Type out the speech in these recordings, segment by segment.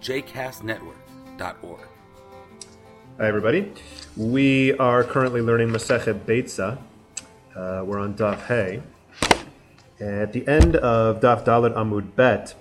jcastnetwork.org. Hi, everybody. We are currently learning Masechet Beitza. Uh, we're on Daf Hey. At the end of Daf Dalet Amud Bet,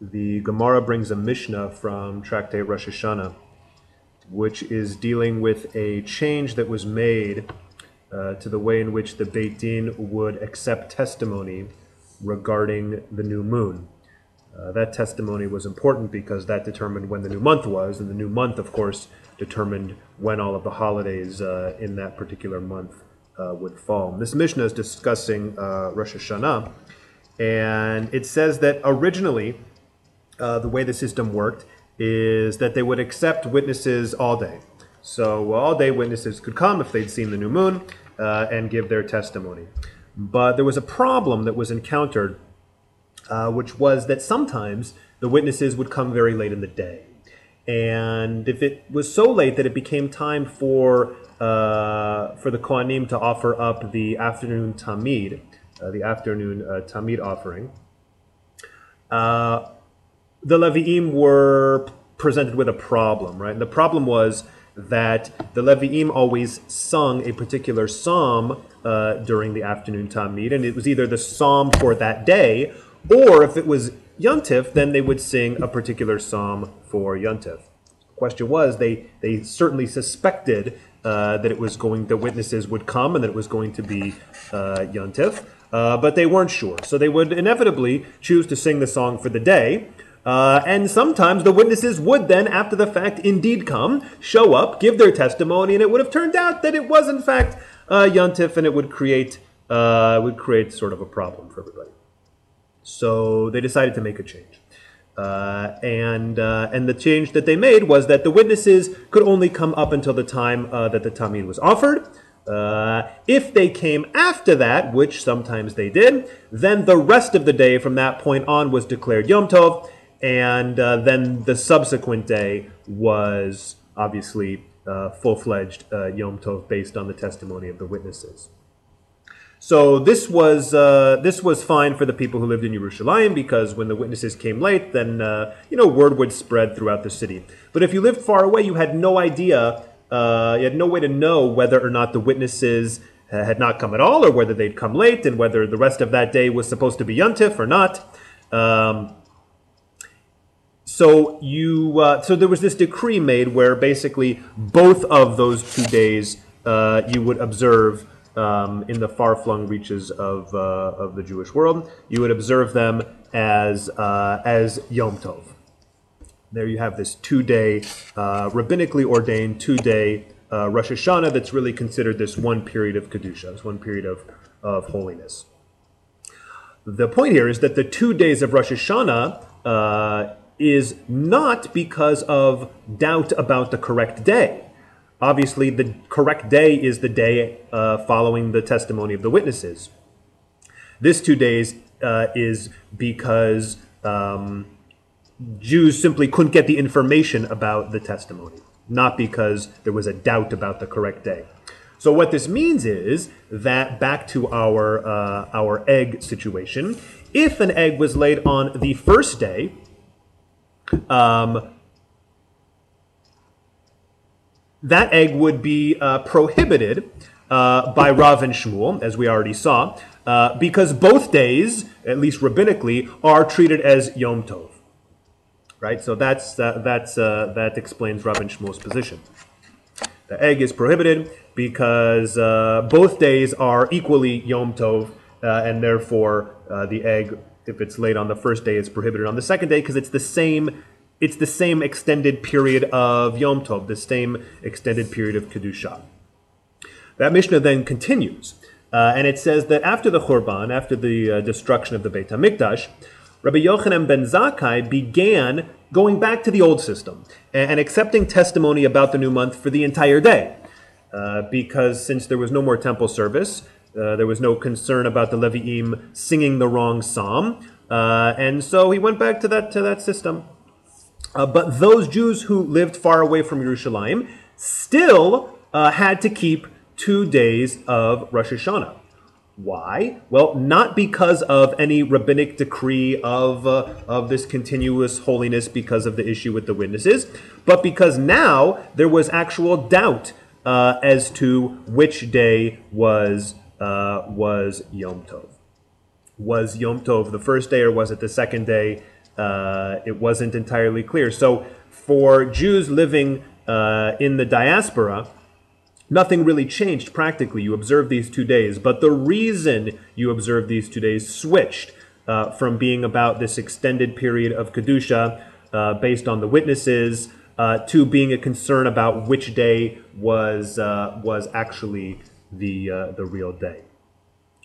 the Gemara brings a Mishnah from Tractate Rosh Hashanah, which is dealing with a change that was made uh, to the way in which the Beit Din would accept testimony regarding the new moon. Uh, that testimony was important because that determined when the new month was, and the new month, of course, determined when all of the holidays uh, in that particular month uh, would fall. This Mishnah is discussing uh, Rosh Hashanah, and it says that originally uh, the way the system worked is that they would accept witnesses all day. So all day witnesses could come if they'd seen the new moon and give their testimony. But there was a problem that was encountered uh, which was that sometimes the witnesses would come very late in the day. And if it was so late that it became time for uh, for the Kohanim to offer up the afternoon tamid, uh, the afternoon uh, tamid offering, uh, the Levi'im were presented with a problem, right? And the problem was that the Levi'im always sung a particular psalm uh, during the afternoon tamid, and it was either the psalm for that day or if it was Yuntif, then they would sing a particular psalm for Yuntif. The question was, they, they certainly suspected uh, that it was going, the witnesses would come and that it was going to be uh, Yuntif, uh, but they weren't sure. So they would inevitably choose to sing the song for the day. Uh, and sometimes the witnesses would then, after the fact, indeed come, show up, give their testimony, and it would have turned out that it was in fact uh, Yuntif, and it would create uh, would create sort of a problem for everybody. So they decided to make a change. Uh, and uh, and the change that they made was that the witnesses could only come up until the time uh, that the tamid was offered. Uh, if they came after that, which sometimes they did, then the rest of the day from that point on was declared Yom Tov, and uh, then the subsequent day was obviously uh, full-fledged Yom Tov based on the testimony of the witnesses. So this was uh, this was fine for the people who lived in Yerushalayim because when the witnesses came late, then uh, you know word would spread throughout the city. But if you lived far away, you had no idea, uh, you had no way to know whether or not the witnesses had not come at all, or whether they'd come late, and whether the rest of that day was supposed to be yuntif or not. Um, so you uh, so there was this decree made where basically both of those two days uh, you would observe um, in the far flung reaches of, uh, of the Jewish world. You would observe them as, uh, as Yom Tov. There you have this two day, uh, rabbinically ordained two day uh, Rosh Hashanah that's really considered this one period of Kedusha, this one period of, of holiness. The point here is that the two days of Rosh Hashanah uh, is not because of doubt about the correct day Obviously, the correct day is the day uh, following the testimony of the witnesses. This two days uh, is because um, Jews simply couldn't get the information about the testimony, not because there was a doubt about the correct day. So what this means is that back to our uh, our egg situation, if an egg was laid on the first day, um, that egg would be uh, prohibited uh, by Rav and Shmuel, as we already saw, uh, because both days, at least rabbinically, are treated as Yom Tov. Right, so that's uh, that's uh, that explains Rav and Shmuel's position. The egg is prohibited because uh, both days are equally Yom Tov, and therefore the egg, if it's laid on the first day, is prohibited on the second day because it's the same it's the same extended period of Yom Tov, the same extended period of Kedusha. That Mishnah then continues, uh, and it says that after the Churban, after the uh, destruction of the Beit HaMikdash, Rabbi Yochanan ben Zakkai began going back to the old system and, and accepting testimony about the new month for the entire day. Uh, because since there was no more temple service, uh, there was no concern about the Levi'im singing the wrong psalm, uh, and so he went back to that to that system. Uh, but those Jews who lived far away from Jerusalem still uh, had to keep two days of Rosh Hashanah. Why? Well, not because of any rabbinic decree of, uh, of this continuous holiness because of the issue with the witnesses, but because now there was actual doubt uh, as to which day was, uh, was Yom Tov. Was Yom Tov the first day or was it the second day? Uh, it wasn't entirely clear. So, for Jews living uh, in the diaspora, nothing really changed practically. You observe these two days, but the reason you observe these two days switched uh, from being about this extended period of Kedusha uh, based on the witnesses uh, to being a concern about which day was, uh, was actually the, the real day.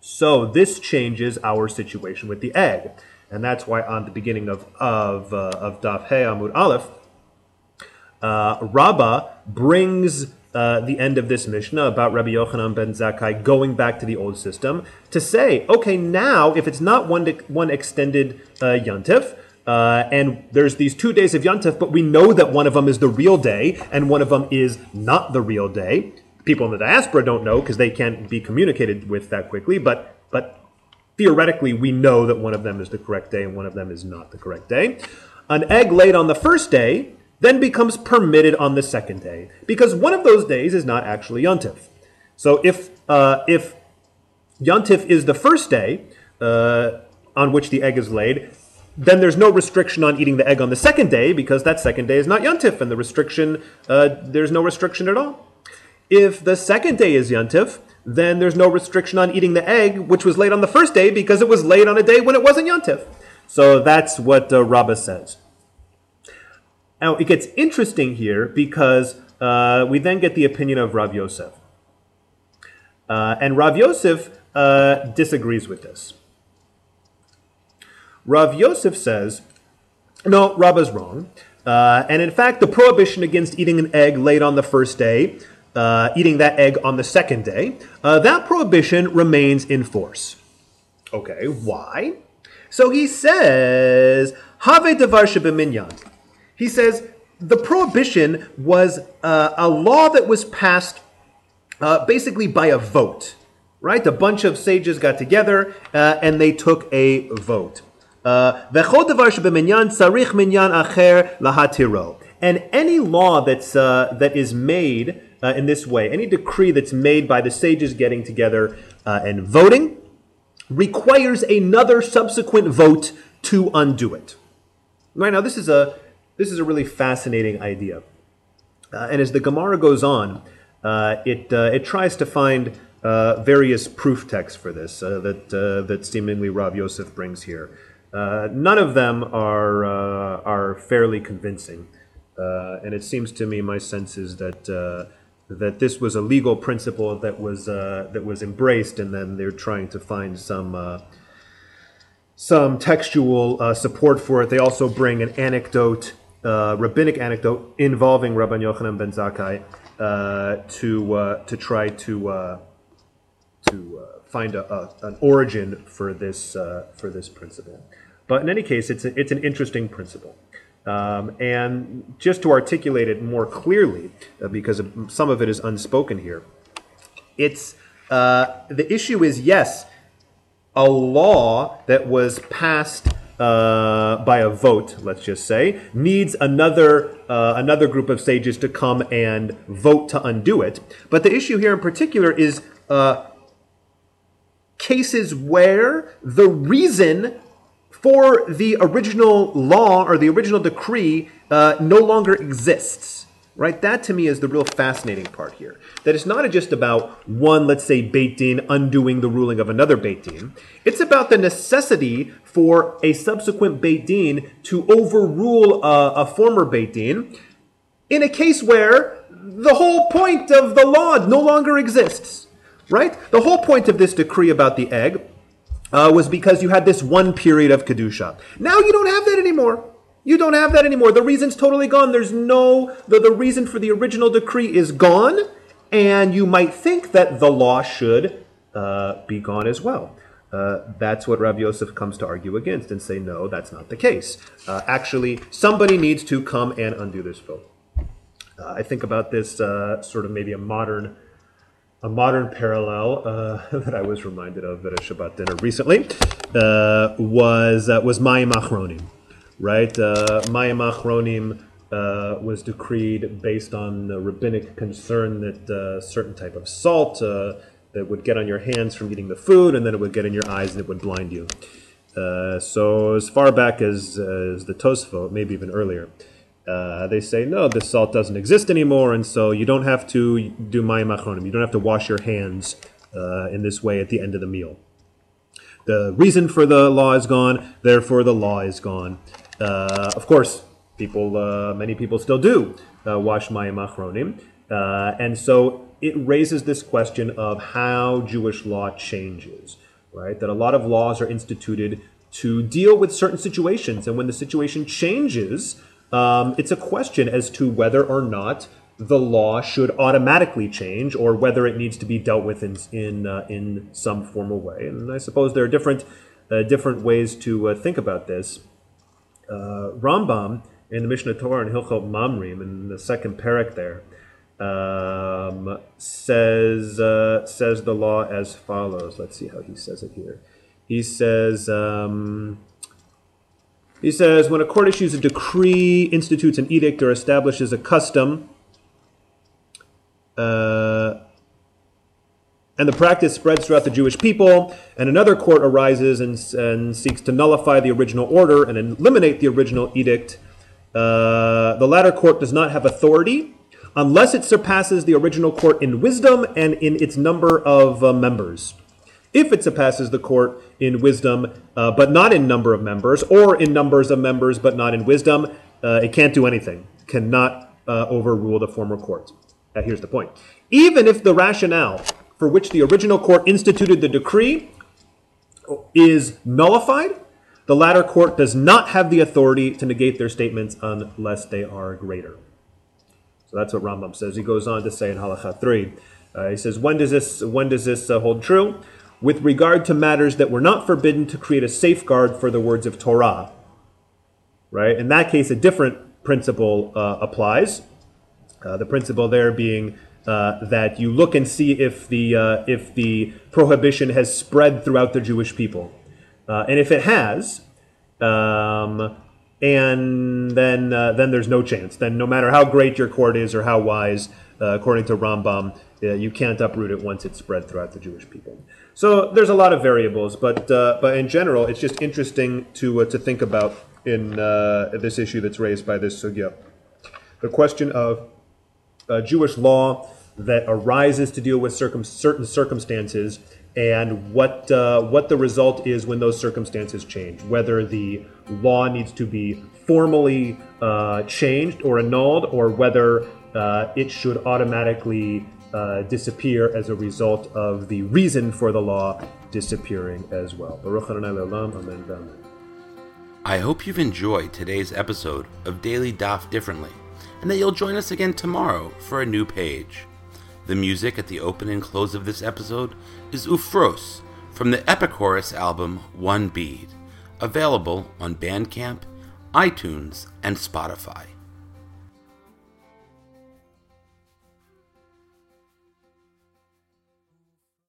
So this changes our situation with the egg. And that's why on the beginning of, of, uh, of Daf He Amud Aleph, uh, brings uh, the end of this Mishnah about Rabbi Yochanan ben Zakkai going back to the old system to say, okay, now if it's not one one extended uh, Yontif, uh, and there's these two days of Yontif, but we know that one of them is the real day and one of them is not the real day. People in the diaspora don't know because they can't be communicated with that quickly, but but theoretically we know that one of them is the correct day and one of them is not the correct day. An egg laid on the first day then becomes permitted on the second day, because one of those days is not actually Yontif. So if uh, if Yontif is the first day uh, on which the egg is laid, then there's no restriction on eating the egg on the second day because that second day is not Yontif, and the restriction uh, there's no restriction at all. If the second day is Yontif, then there's no restriction on eating the egg which was laid on the first day because it was laid on a day when it wasn't Yontif. So that's what uh, Rabbah says. Now, it gets interesting here because uh, we then get the opinion of Rav Yosef. Uh, and Rav Yosef uh, disagrees with this. Rav Yosef says, no, Rabbah's wrong. Uh, and in fact, the prohibition against eating an egg laid on the first day, uh, eating that egg on the second day, uh, that prohibition remains in force. Okay, why? So he says, Have devar shebeminyan. He says the prohibition was uh, a law that was passed uh, basically by a vote, right? A bunch of sages got together uh, and they took a vote. Uh, and any law that's that is made uh, in this way, any decree that's made by the sages getting together and voting, requires another subsequent vote to undo it. Right now, this is a this is a really fascinating idea. Uh, and as the Gemara goes on, uh, it, uh, it tries to find uh, various proof texts for this uh, that, uh, that seemingly Rav Yosef brings here. none of them are, are fairly convincing. and it seems to me, my sense is that, that this was a legal principle that was, that was embraced, and then they're trying to find some some textual uh, support for it. They also bring an anecdote uh, rabbinic anecdote involving Rabban Yochanan ben Zakkai uh, to uh, to try to uh, to uh, find a, a, an origin for this uh, for this principle. But in any case, it's a, it's an interesting principle. Um, and just to articulate it more clearly, because some of it is unspoken here, it's the issue is yes, a law that was passed uh, by a vote, let's just say, needs another uh, another group of sages to come and vote to undo it. But the issue here in particular is uh, cases where the reason for the original law or the original decree uh, no longer exists right? That to me is the real fascinating part here. That it's not just about one, let's say, Beit Din undoing the ruling of another Beit Din. It's about the necessity for a subsequent Beit Din to overrule a, a former Beit Din in a case where the whole point of the law no longer exists, right? The whole point of this decree about the egg uh, was because you had this one period of Kedusha. Now you don't have that anymore. You don't have that anymore. The reason's totally gone. There's no, the, the reason for the original decree is gone, and you might think that the law should uh, be gone as well. Uh, that's what Rav Yosef comes to argue against and say, no, that's not the case. Uh, actually, somebody needs to come and undo this vote. Uh, I think about this uh, sort of maybe a modern a modern parallel uh, that I was reminded of at a Shabbat dinner recently uh, was uh, was Mayim Achronim, right? Uh, Mayim Achronim uh, was decreed based on the rabbinic concern that uh, certain type of salt uh, that would get on your hands from eating the food, and then it would get in your eyes and it would blind you. So as far back as, as the Tosfot, maybe even earlier, uh, they say no, this salt doesn't exist anymore, and so you don't have to do mayim achronim. You don't have to wash your hands uh, in this way at the end of the meal. The reason for the law is gone, therefore the law is gone. Uh, of course, people, uh, many people still do uh, wash mayim achronim, uh, and so it raises this question of how Jewish law changes. Right, that a lot of laws are instituted to deal with certain situations, and when the situation changes, um, it's a question as to whether or not the law should automatically change or whether it needs to be dealt with in in, uh, in some formal way. And I suppose there are different uh, different ways to uh, think about this. Uh, Rambam in the Mishnah Torah and Hilchot Mamrim in the second parak there um, says uh, says the law as follows. Let's see how he says it here. He says. Um, he says, when a court issues a decree, institutes an edict, or establishes a custom, uh, and the practice spreads throughout the Jewish people, and another court arises and, and seeks to nullify the original order and eliminate the original edict, uh, the latter court does not have authority unless it surpasses the original court in wisdom and in its number of uh, members. If it surpasses the court in wisdom, uh, but not in number of members, or in numbers of members, but not in wisdom, uh, it can't do anything, cannot uh, overrule the former court. Uh, here's the point. Even if the rationale for which the original court instituted the decree is nullified, the latter court does not have the authority to negate their statements unless they are greater. So that's what Rambam says. He goes on to say in Halacha 3, uh, he says, when does this, when does this uh, hold true? With regard to matters that were not forbidden to create a safeguard for the words of Torah. Right? In that case, a different principle uh, applies. Uh, the principle there being uh, that you look and see if the uh, if the prohibition has spread throughout the Jewish people, uh, and if it has, um, and then uh, then there's no chance. Then no matter how great your court is or how wise, according to Rambam, you can't uproot it once it's spread throughout the Jewish people. So there's a lot of variables, but uh, but in general, it's just interesting to uh, to think about in uh, this issue that's raised by this sugya. The question of uh, Jewish law that arises to deal with circum- certain circumstances and what uh, what the result is when those circumstances change. Whether the law needs to be formally uh, changed or annulled, or whether it should automatically uh, disappear as a result of the reason for the law disappearing as well. I hope you've enjoyed today's episode of Daily Daf Differently, and that you'll join us again tomorrow for a new page. The music at the open and close of this episode is Ufros from the Epichorus album One Bead, available on Bandcamp, iTunes, and Spotify.